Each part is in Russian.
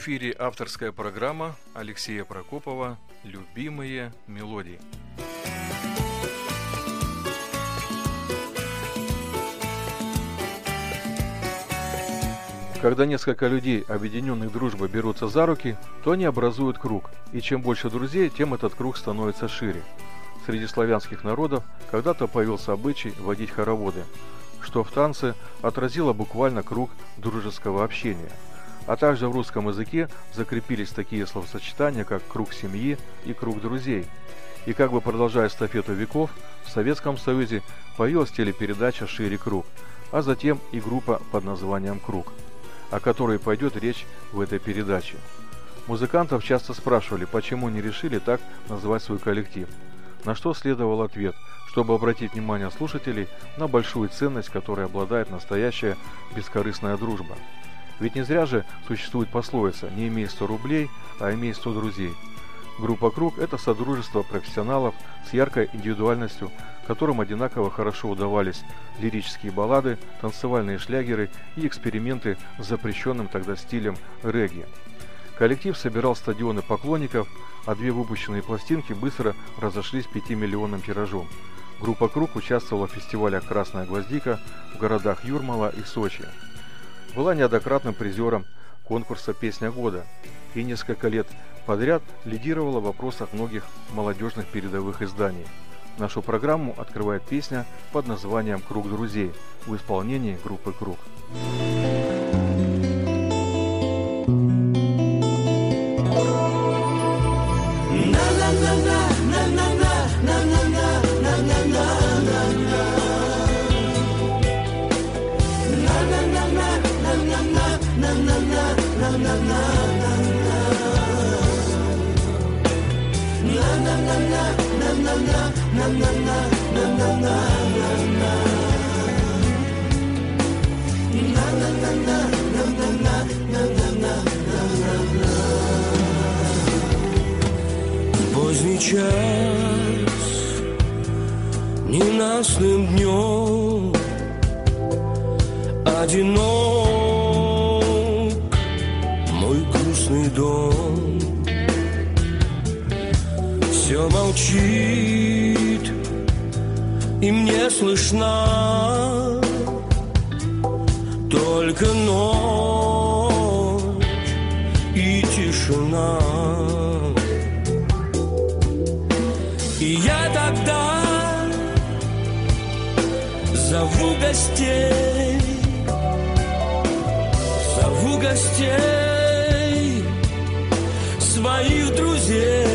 эфире авторская программа Алексея Прокопова «Любимые мелодии». Когда несколько людей, объединенных дружбой, берутся за руки, то они образуют круг, и чем больше друзей, тем этот круг становится шире. Среди славянских народов когда-то появился обычай водить хороводы, что в танце отразило буквально круг дружеского общения – а также в русском языке закрепились такие словосочетания, как «круг семьи» и «круг друзей». И как бы продолжая эстафету веков, в Советском Союзе появилась телепередача «Шире круг», а затем и группа под названием «Круг», о которой пойдет речь в этой передаче. Музыкантов часто спрашивали, почему не решили так назвать свой коллектив. На что следовал ответ, чтобы обратить внимание слушателей на большую ценность, которой обладает настоящая бескорыстная дружба – ведь не зря же существует пословица «не имей 100 рублей, а имей 100 друзей». Группа «Круг» – это содружество профессионалов с яркой индивидуальностью, которым одинаково хорошо удавались лирические баллады, танцевальные шлягеры и эксперименты с запрещенным тогда стилем регги. Коллектив собирал стадионы поклонников, а две выпущенные пластинки быстро разошлись 5-миллионным тиражом. Группа «Круг» участвовала в фестивалях «Красная гвоздика» в городах Юрмала и Сочи была неоднократным призером конкурса «Песня года» и несколько лет подряд лидировала в вопросах многих молодежных передовых изданий. Нашу программу открывает песня под названием «Круг друзей» в исполнении группы «Круг». Поздний час ненастным днем одинок слышна только ночь и тишина. И я тогда зову гостей, зову гостей, своих друзей,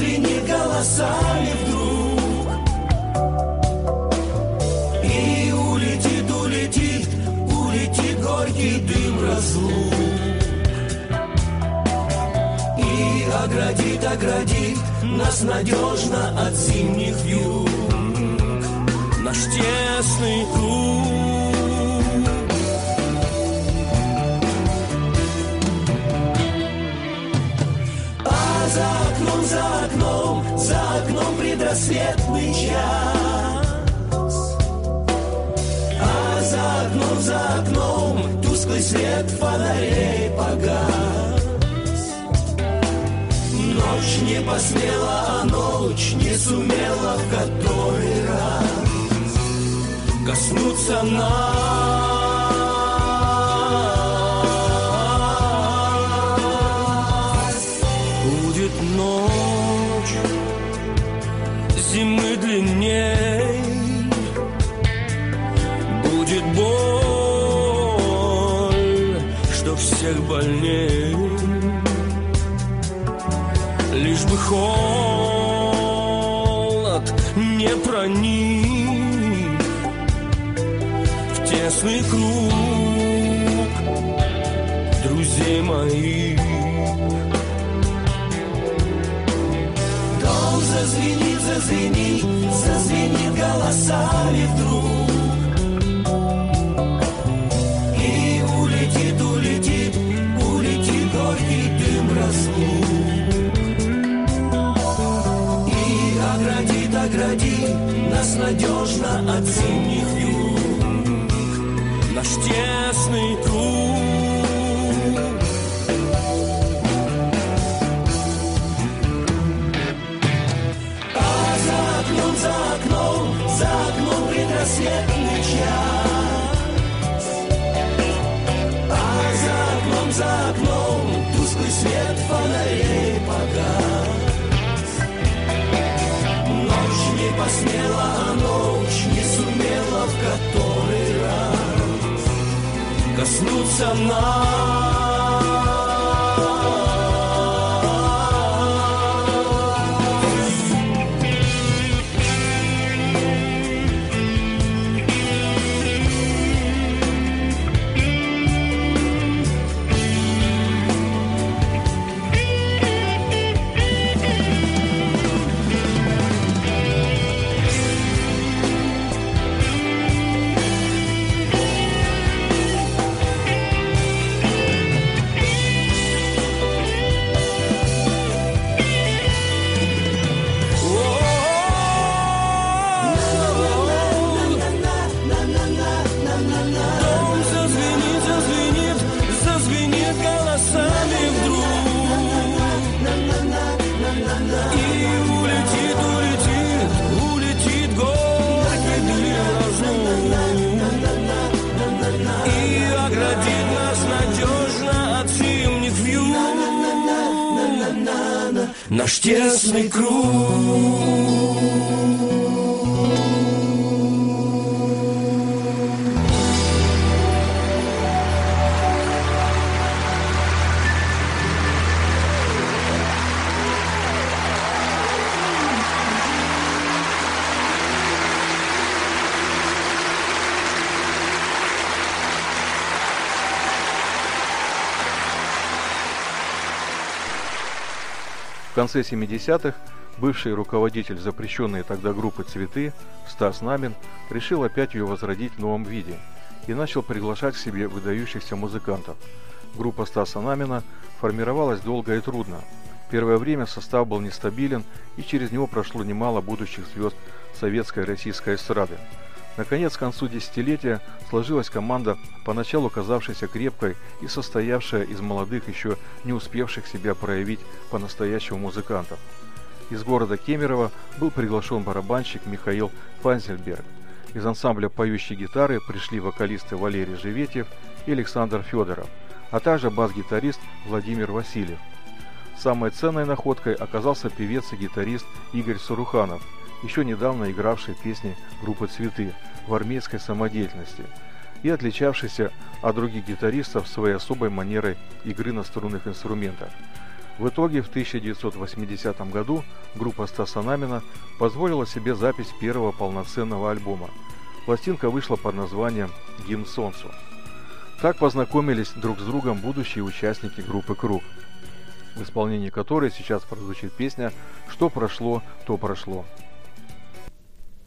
зазвенит голосами вдруг. И улетит, улетит, улетит горький дым разлук. И оградит, оградит нас надежно от зимних вьюг. Наш тесный круг. За окном предрассветный час. А за окном, за окном тусклый свет фонарей погас. Ночь не посмела, а ночь не сумела в который раз коснуться нас. Зимы длинней, будет боль, что всех больней. Лишь бы холод не проник в тесный круг друзей моих. Дом зазвенит, зазвенит, зазвенит голосами вдруг. И улетит, улетит, улетит горький дым разлук. И оградит, оградит нас надежно от зимних юг. Наш тесный коснуться нас. Конце 70-х бывший руководитель запрещенной тогда группы «Цветы» Стас Намин решил опять ее возродить в новом виде и начал приглашать к себе выдающихся музыкантов. Группа Стаса Намина формировалась долго и трудно. Первое время состав был нестабилен, и через него прошло немало будущих звезд советской и российской эстрады. Наконец, к концу десятилетия сложилась команда, поначалу казавшаяся крепкой и состоявшая из молодых, еще не успевших себя проявить по-настоящему музыкантов. Из города Кемерово был приглашен барабанщик Михаил Фанзельберг. Из ансамбля поющей гитары пришли вокалисты Валерий Живетьев и Александр Федоров, а также бас-гитарист Владимир Васильев. Самой ценной находкой оказался певец и гитарист Игорь Суруханов, еще недавно игравший песни группы «Цветы» в армейской самодеятельности и отличавшийся от других гитаристов своей особой манерой игры на струнных инструментах. В итоге в 1980 году группа Стаса Намина позволила себе запись первого полноценного альбома. Пластинка вышла под названием «Гимн Солнцу». Так познакомились друг с другом будущие участники группы «Круг», в исполнении которой сейчас прозвучит песня «Что прошло, то прошло».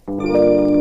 Что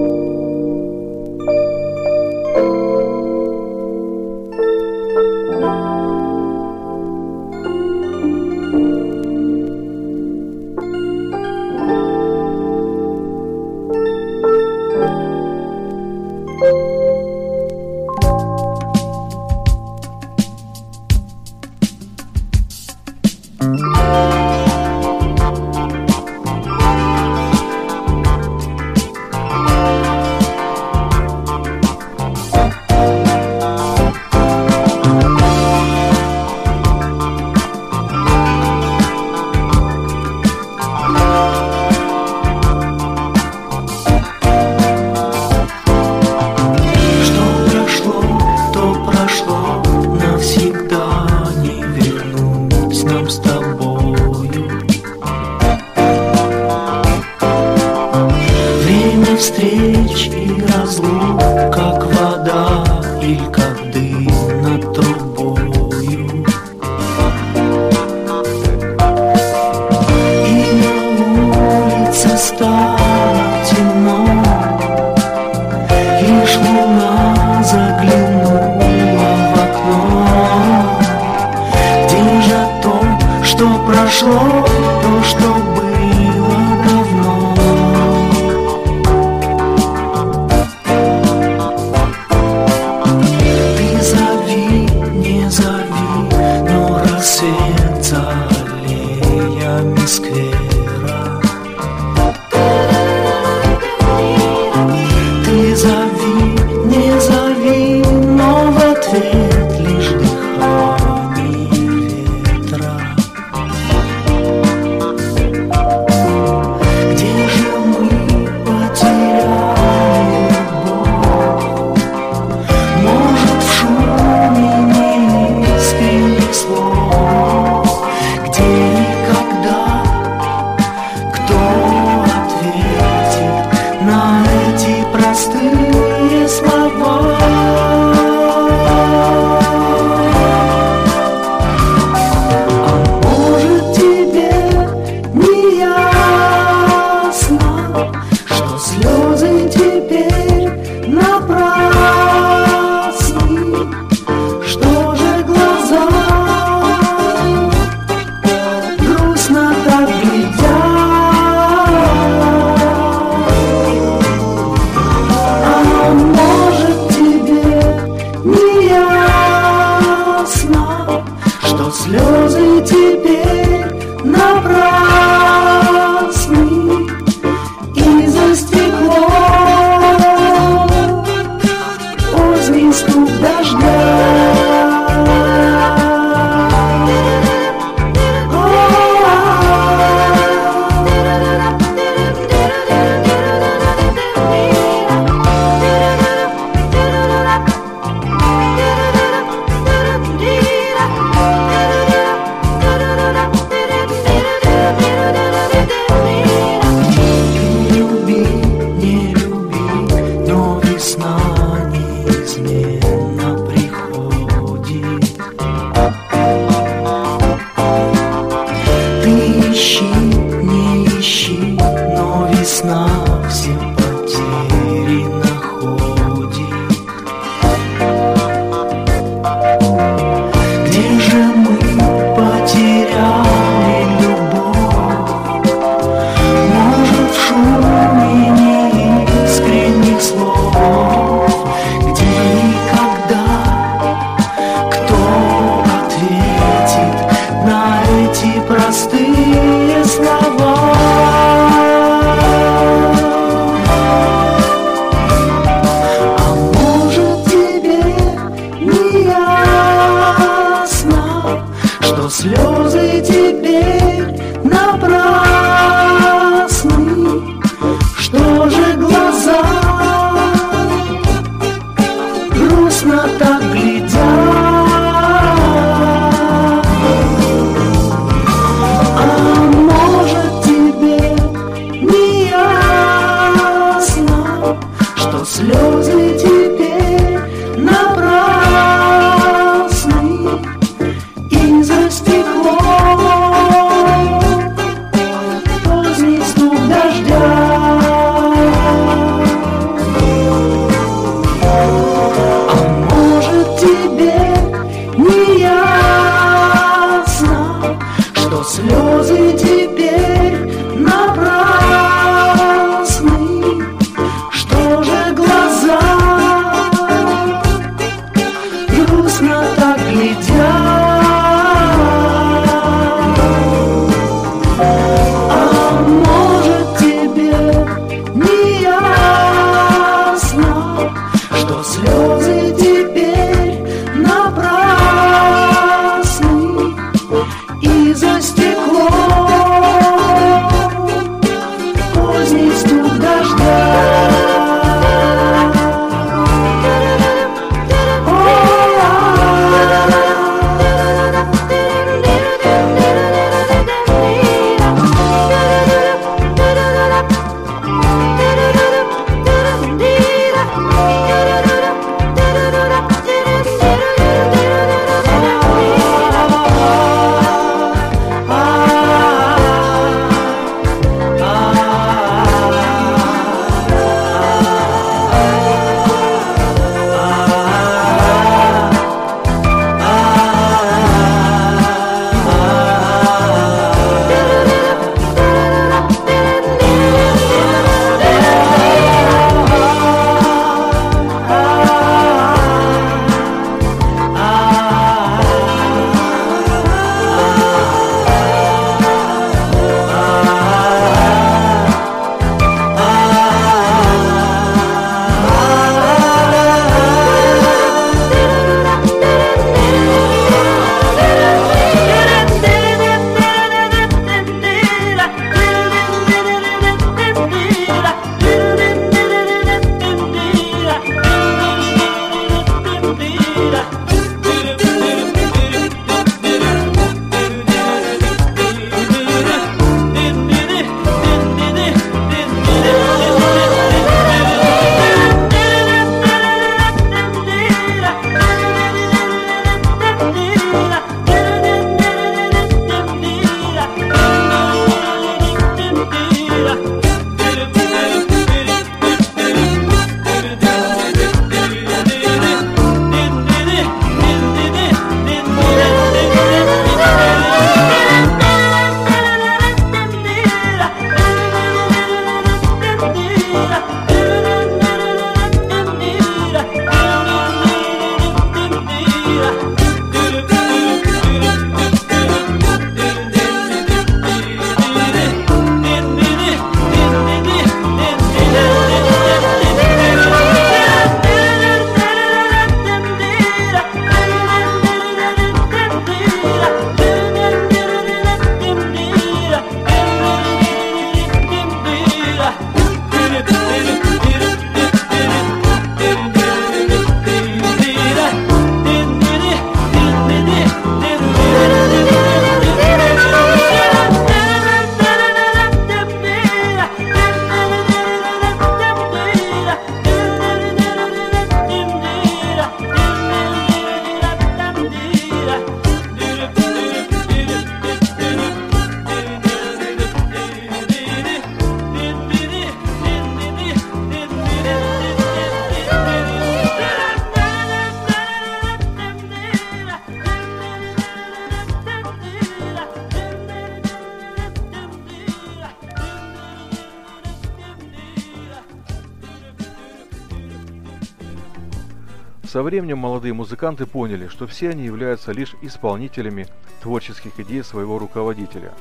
временем молодые музыканты поняли, что все они являются лишь исполнителями творческих идей своего руководителя,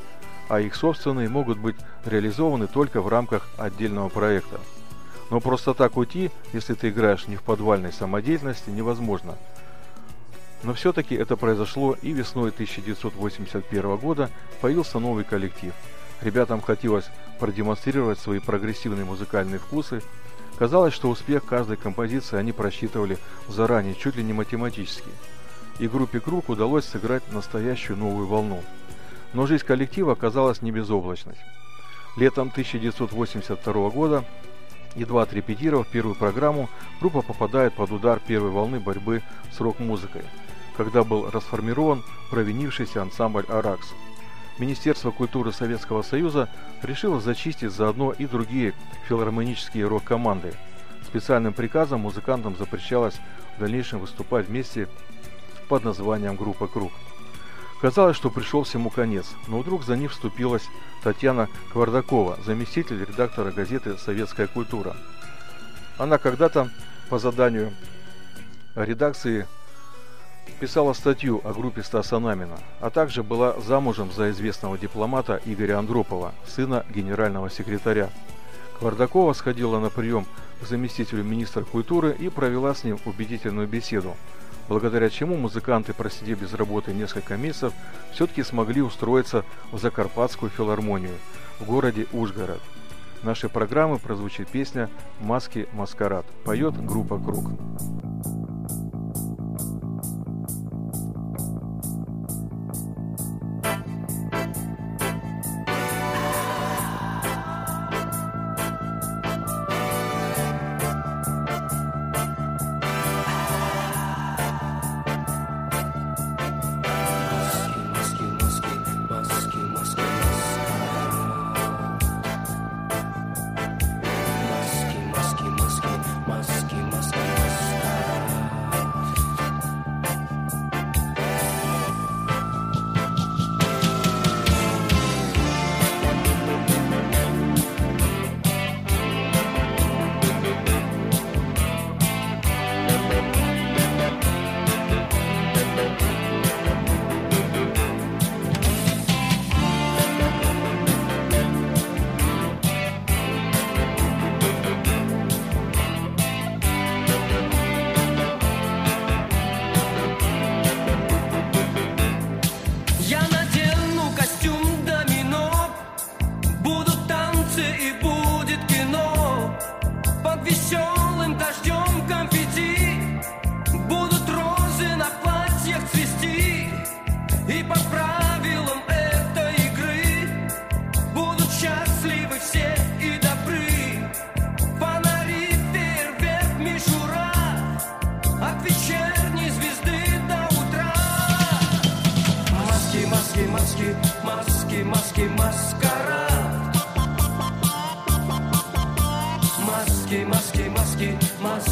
а их собственные могут быть реализованы только в рамках отдельного проекта. Но просто так уйти, если ты играешь не в подвальной самодеятельности, невозможно. Но все-таки это произошло и весной 1981 года появился новый коллектив. Ребятам хотелось продемонстрировать свои прогрессивные музыкальные вкусы, Казалось, что успех каждой композиции они просчитывали заранее, чуть ли не математически. И группе «Круг» удалось сыграть настоящую новую волну. Но жизнь коллектива оказалась не безоблачной. Летом 1982 года, едва отрепетировав первую программу, группа попадает под удар первой волны борьбы с рок-музыкой, когда был расформирован провинившийся ансамбль «Аракс». Министерство культуры Советского Союза решило зачистить заодно и другие филармонические рок-команды. Специальным приказом музыкантам запрещалось в дальнейшем выступать вместе под названием группа «Круг». Казалось, что пришел всему конец, но вдруг за них вступилась Татьяна Квардакова, заместитель редактора газеты «Советская культура». Она когда-то по заданию редакции писала статью о группе Стаса Намина, а также была замужем за известного дипломата Игоря Андропова, сына генерального секретаря. Квардакова сходила на прием к заместителю министра культуры и провела с ним убедительную беседу – благодаря чему музыканты, просидев без работы несколько месяцев, все-таки смогли устроиться в Закарпатскую филармонию в городе Ужгород. В нашей программы прозвучит песня «Маски Маскарад». Поет группа «Круг». веселым дождем конфетти Будут розы на платьях цвести. И по правилам этой игры Будут счастливы все и добры. Фонари, фейерверк, мишура От вечерней звезды до утра. Маски, маски, маски, маски, маски, маски.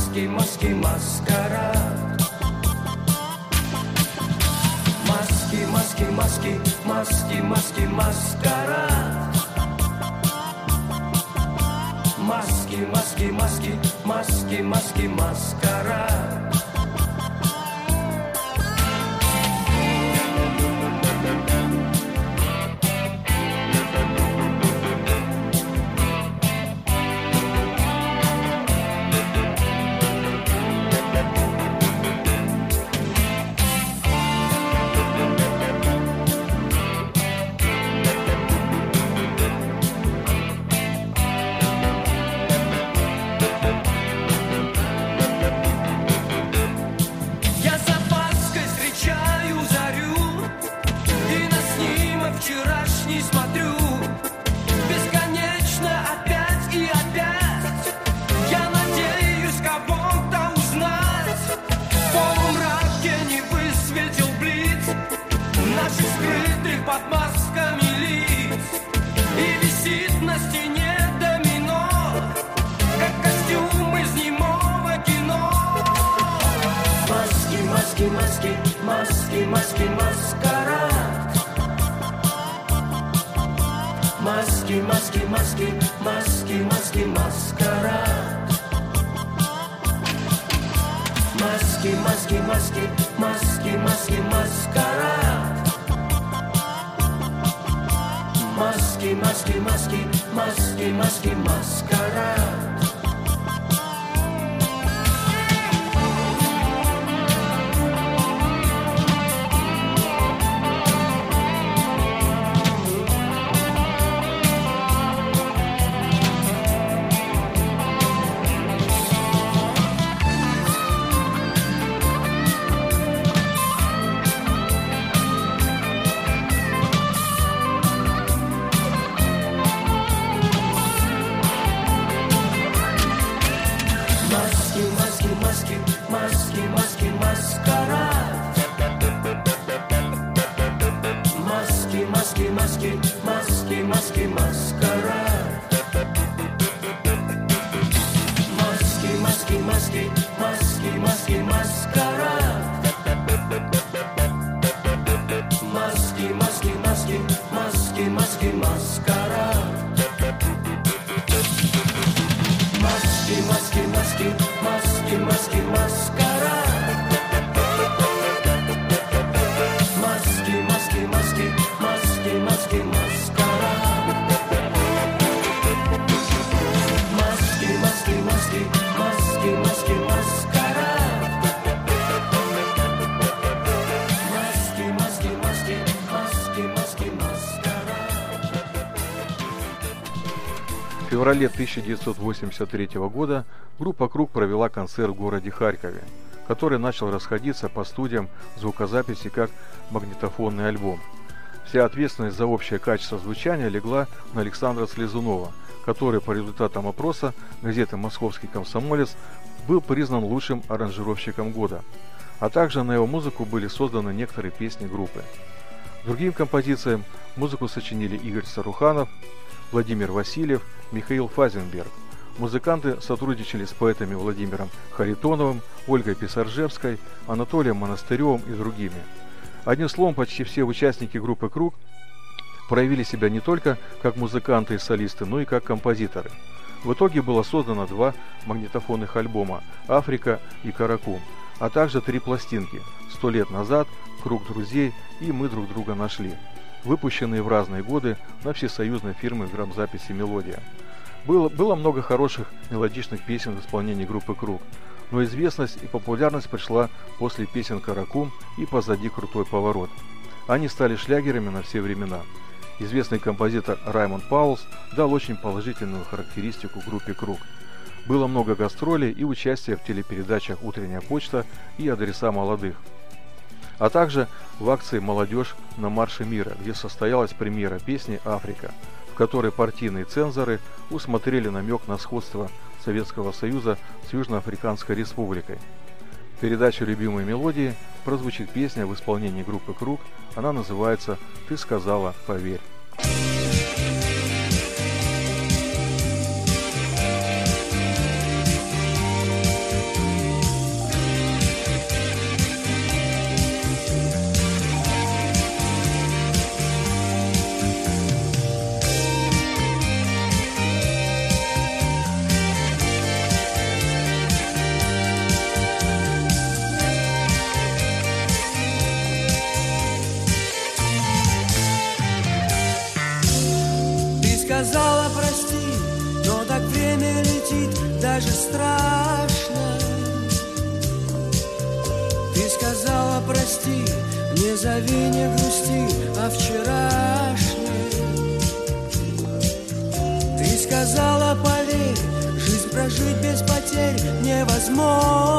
маски, маски, маскарад. Маски, маски, маски, маски, маски, маскарад. Маски, маски, маски, маски, маски, маскарад. В феврале 1983 года группа «Круг» провела концерт в городе Харькове, который начал расходиться по студиям звукозаписи как магнитофонный альбом. Вся ответственность за общее качество звучания легла на Александра Слезунова, который по результатам опроса газеты «Московский комсомолец» был признан лучшим аранжировщиком года. А также на его музыку были созданы некоторые песни группы. Другим композициям музыку сочинили Игорь Саруханов, Владимир Васильев, Михаил Фазенберг. Музыканты сотрудничали с поэтами Владимиром Харитоновым, Ольгой Писаржевской, Анатолием Монастыревым и другими. Одним словом, почти все участники группы «Круг» проявили себя не только как музыканты и солисты, но и как композиторы. В итоге было создано два магнитофонных альбома «Африка» и «Каракум», а также три пластинки «Сто лет назад», «Круг друзей» и «Мы друг друга нашли», выпущенные в разные годы на всесоюзной фирмы грамзаписи «Мелодия». Было, было много хороших мелодичных песен в исполнении группы «Круг», но известность и популярность пришла после песен «Каракум» и «Позади крутой поворот». Они стали шлягерами на все времена. Известный композитор Раймонд Паулс дал очень положительную характеристику группе «Круг». Было много гастролей и участия в телепередачах «Утренняя почта» и «Адреса молодых», а также в акции «Молодежь на марше мира», где состоялась премьера песни «Африка», в которой партийные цензоры усмотрели намек на сходство Советского Союза с Южноафриканской Республикой. В передаче «Любимые мелодии» прозвучит песня в исполнении группы «Круг», она называется «Ты сказала, поверь». Невозможно.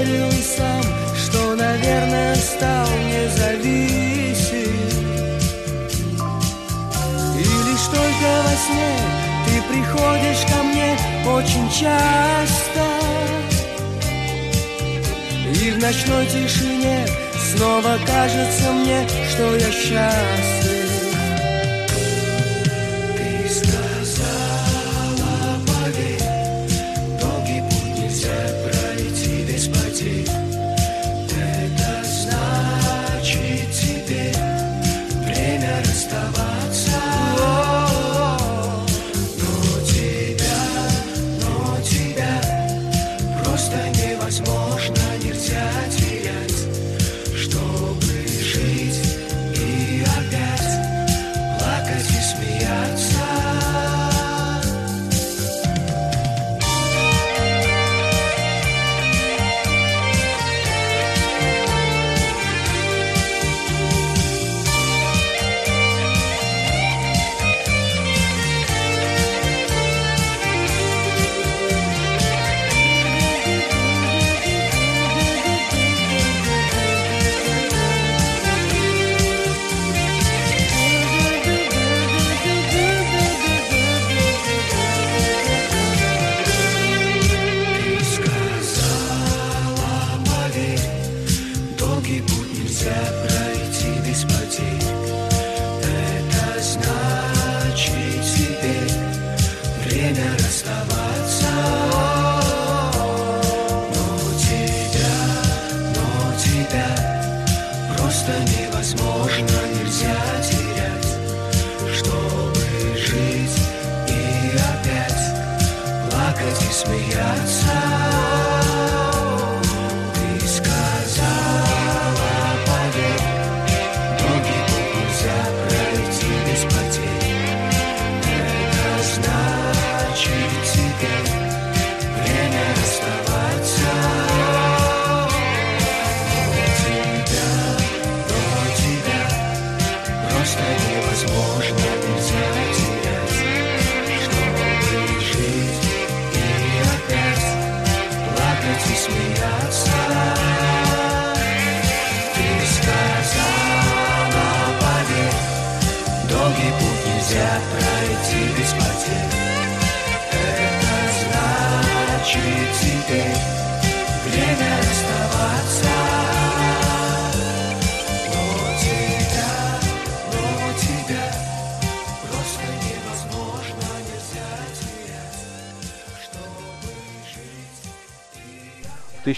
Поверил и сам, что, наверное, стал независим. И лишь только во сне Ты приходишь ко мне очень часто И в ночной тишине снова кажется мне, что я счастлив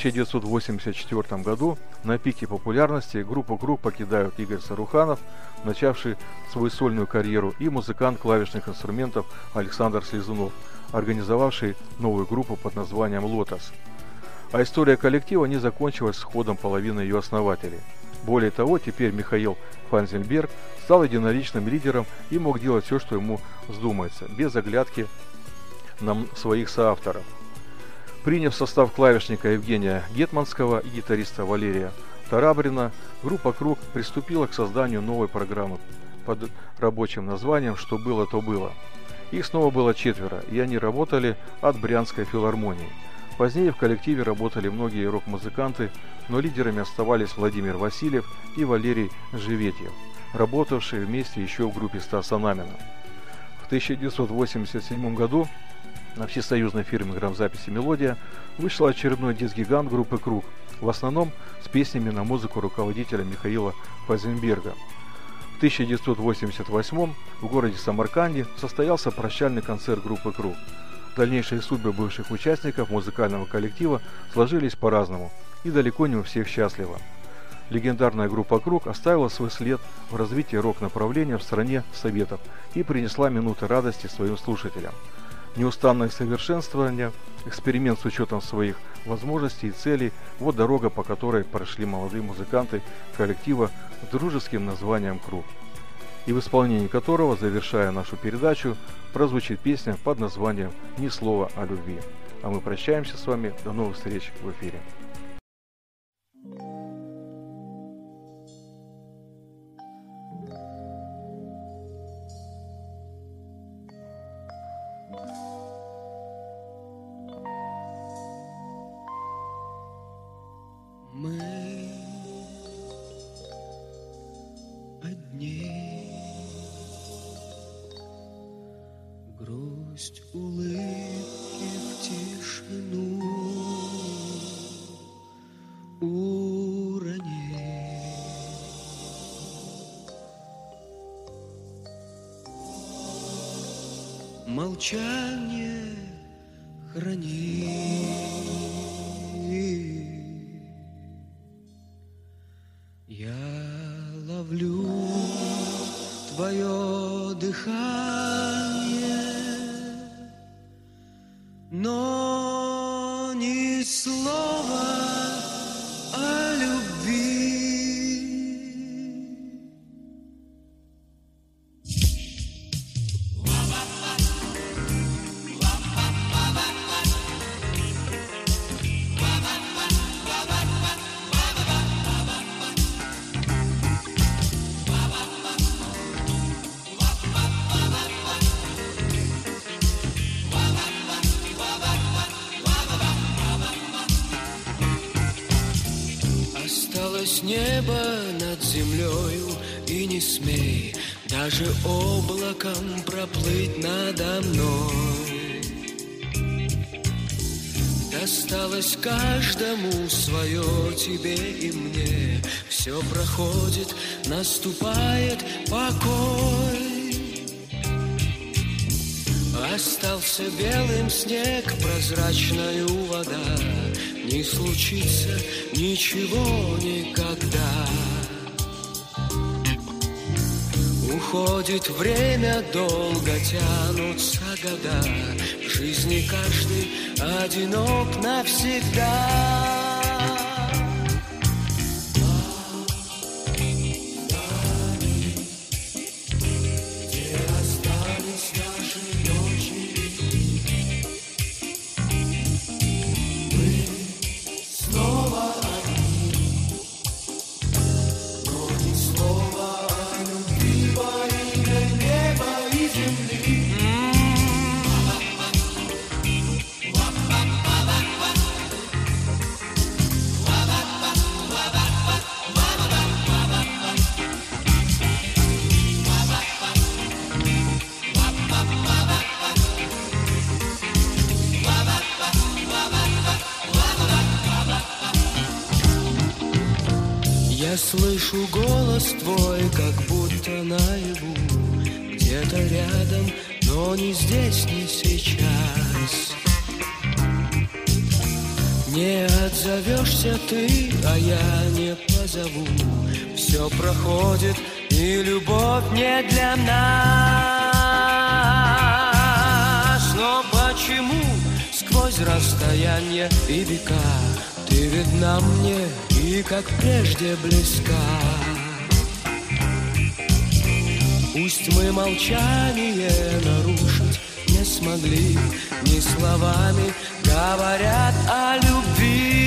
1984 году на пике популярности группу «Круг» покидают Игорь Саруханов, начавший свою сольную карьеру, и музыкант клавишных инструментов Александр Слезунов, организовавший новую группу под названием «Лотос». А история коллектива не закончилась с ходом половины ее основателей. Более того, теперь Михаил Фанзельберг стал единоличным лидером и мог делать все, что ему вздумается, без оглядки на своих соавторов. Приняв состав клавишника Евгения Гетманского и гитариста Валерия Тарабрина, группа «Круг» приступила к созданию новой программы под рабочим названием «Что было, то было». Их снова было четверо, и они работали от Брянской филармонии. Позднее в коллективе работали многие рок-музыканты, но лидерами оставались Владимир Васильев и Валерий Живетьев, работавшие вместе еще в группе Стаса Намина. В 1987 году на всесоюзной фирме грамзаписи «Мелодия» вышел очередной диск-гигант группы «Круг», в основном с песнями на музыку руководителя Михаила Фазенберга. В 1988 в городе Самарканде состоялся прощальный концерт группы «Круг». Дальнейшие судьбы бывших участников музыкального коллектива сложились по-разному, и далеко не у всех счастливо. Легендарная группа «Круг» оставила свой след в развитии рок-направления в стране Советов и принесла минуты радости своим слушателям. Неустанное совершенствование, эксперимент с учетом своих возможностей и целей – вот дорога, по которой прошли молодые музыканты коллектива с дружеским названием «Круг» и в исполнении которого, завершая нашу передачу, прозвучит песня под названием «Ни слова о любви». А мы прощаемся с вами. До новых встреч в эфире. Смей даже облаком проплыть надо мной. Досталось каждому свое тебе и мне. Все проходит, наступает покой. Остался белым снег, прозрачная вода. Не случится ничего никогда Уходит время, долго тянутся года. В жизни каждый одинок навсегда слышу голос твой, как будто наяву. Где-то рядом, но не здесь, не сейчас. Не отзовешься ты, а я не позову. Все проходит, и любовь не для нас. Но почему сквозь расстояние и века Ты видна мне и как прежде близка. Пусть мы молчание нарушить не смогли Ни словами говорят о любви